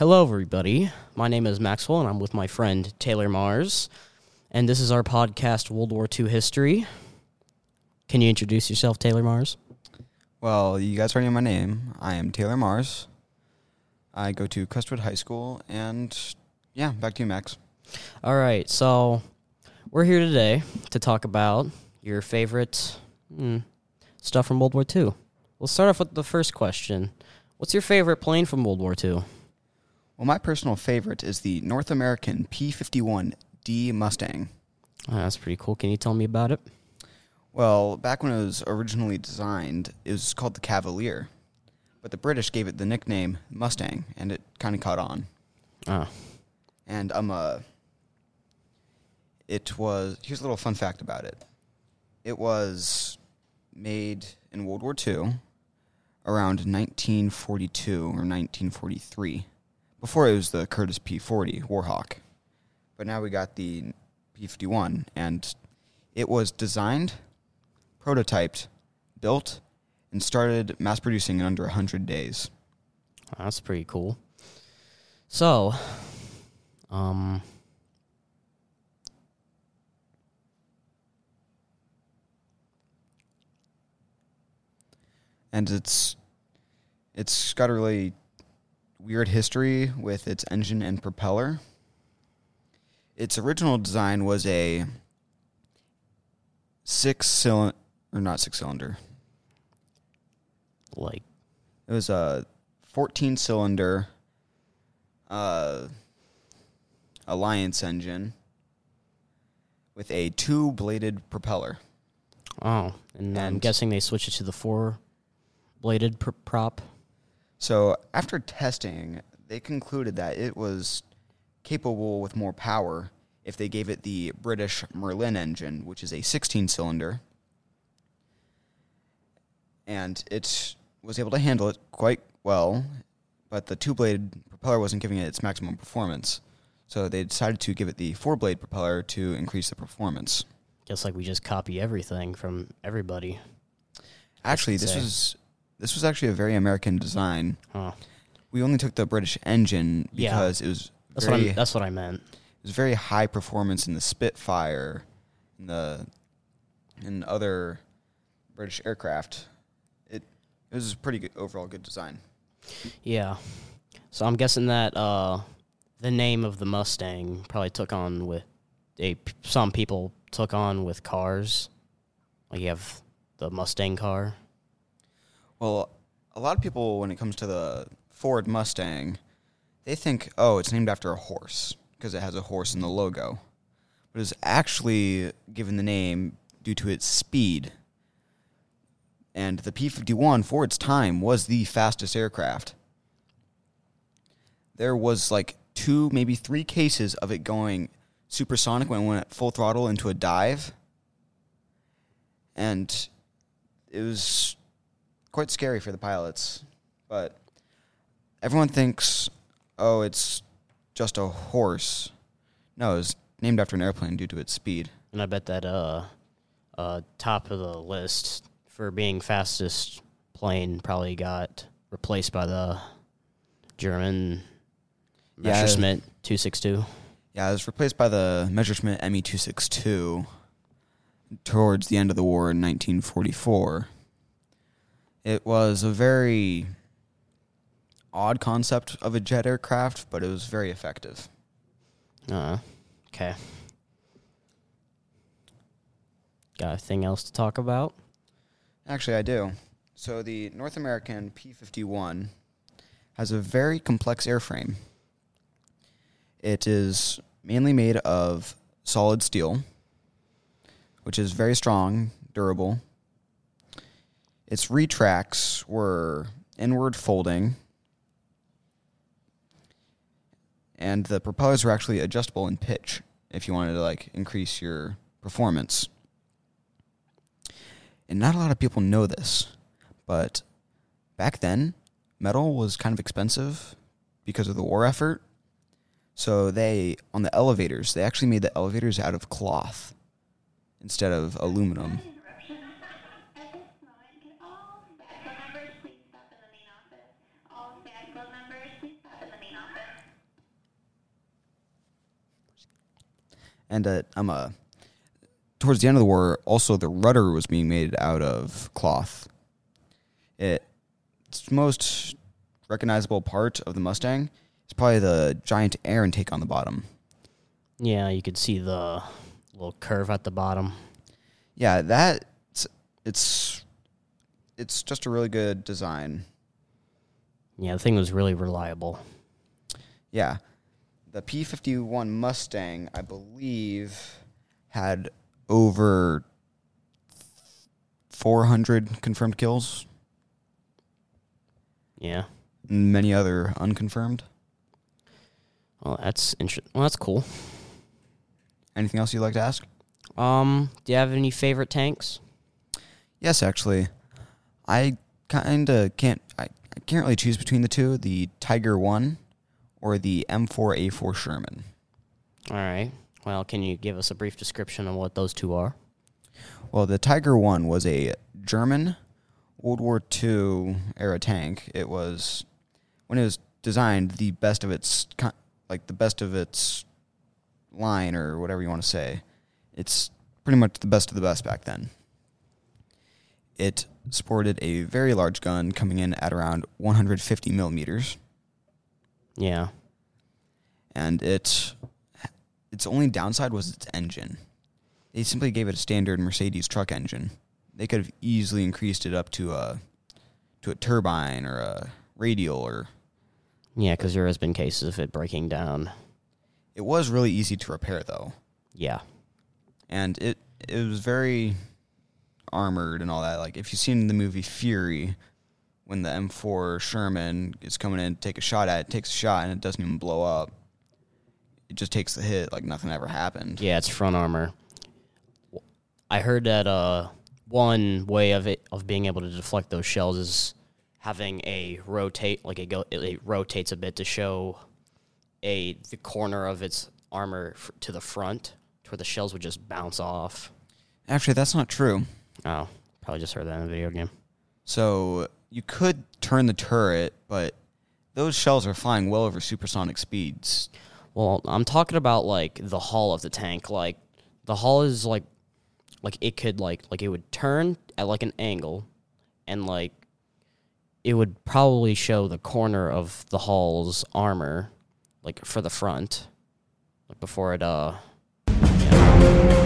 Hello, everybody. My name is Maxwell, and I'm with my friend Taylor Mars. And this is our podcast, World War II History. Can you introduce yourself, Taylor Mars? Well, you guys already know my name. I am Taylor Mars. I go to Crestwood High School, and yeah, back to you, Max. All right, so we're here today to talk about your favorite mm, stuff from World War II. We'll start off with the first question. What's your favorite plane from World War II? Well, my personal favorite is the North American P 51D Mustang. Oh, that's pretty cool. Can you tell me about it? Well, back when it was originally designed, it was called the Cavalier. But the British gave it the nickname Mustang, and it kind of caught on. Oh, And um, uh, it was. Here's a little fun fact about it. It was made in World War II around 1942 or 1943. Before it was the Curtiss P40 Warhawk, but now we got the P51, and it was designed, prototyped, built, and started mass producing in under 100 days. that's pretty cool. So, um, and it's it's got a really weird history with its engine and propeller. Its original design was a six cylinder or not six cylinder. like, It was a 14 cylinder uh, Allison engine with a two bladed propeller. oh, and, I'm guessing they switched it to the four bladed pr- prop. So after testing, they concluded that it was capable with more power if they gave it the British Merlin engine, which is a 16 cylinder. And it was able to handle it quite well, but the two blade propeller wasn't giving it its maximum performance. So they decided to give it the four blade propeller to increase the performance. Guess like we just copy everything from everybody. Actually, this was this was actually a very American design. Huh. We only took the British engine Yeah. because it was That's very, what I'm, that's what I meant. it was very high performance in the Spitfire and the and other British aircraft. It it was a pretty good overall good design. Yeah. So I'm guessing that uh, the name of the Mustang probably took on with a some people took on with cars. Like you have the Mustang car. Well, a lot of people when it comes to the Ford Mustang, they think, "Oh, it's named after a horse because it has a horse in the logo." But it's actually given the name due to its speed. And the P51 for its time was the fastest aircraft. There was like two, maybe three cases of it going supersonic when it went at full throttle into a dive. And it was quite scary for the pilots. But everyone thinks, oh, it's just a horse. No, it's named after an airplane due to its speed. And I bet that uh, uh, top of the list for being fastest plane probably got replaced by the German Yeah. Messerschmitt 262. Yeah, it was replaced by the Messerschmitt Me 262 towards the end of the war in 1944. It was a very odd concept of a jet aircraft, but it was very effective. Uh, okay. Got anything else to talk about? Actually, I do. So the North American P 51 has a very complex airframe. It is mainly made of solid steel, which is very strong, durable. Its retracts were inward folding, and the propellers were actually adjustable in pitch if you wanted to like increase your performance. And not a lot of people know this, but back then, metal was kind of expensive because of the war effort. So they on the elevators, they actually made the elevators out of cloth instead of aluminum. And uh, I'm a towards the end of the war, also the rudder was being made out of cloth. It, its most recognizable part of the Mustang is probably the giant air intake on the bottom. Yeah, you could see the little curve at the bottom. Yeah, that it's it's just a really good design. Yeah, the thing was really reliable. Yeah. The P fifty one Mustang, I believe, had over four hundred confirmed kills. Yeah. and Many other unconfirmed. Well, that's interesting. Well, that's cool. Anything else you'd like to ask? Um, do you have any favorite tanks? Yes, actually. I kinda can't I, I can't really choose between the two, the Tiger one or the M four A four Sherman. All right. Well, can you give us a brief description of what those two are? Well, the Tiger One was a German World War II era tank. It was when it was designed the best of its like the best of its line or whatever you want to say. It's pretty much the best of the best back then. It sported a very large gun coming in at around 150 millimeters, Yeah. and it its only downside was its engine. They simply gave it a standard Mercedes truck engine. They could have easily increased it up to a to a turbine or a radial or Yeah, because there has been cases of it breaking down. it was really easy to repair though. Yeah. And it it was very armored and all that. Like if you've seen the movie Fury when the M4 Sherman is coming in to take a shot at it, it takes a shot and it doesn't even blow up. It just takes the hit like nothing ever happened. Yeah, it's front armor. I heard that uh, one way of it of being able to deflect those shells is having a rotate, like it go, it, it rotates a bit to show a the corner of its armor f- to the front, to where the shells would just bounce off. Actually, that's not true. Oh, probably just heard that in a video game. So you could turn the turret, but those shells are flying well over supersonic speeds. Well, I'm talking about like the hull of the tank. Like the hull is like like it could like like it would turn at like an angle and like it would probably show the corner of the hull's armor like for the front like before it uh yeah.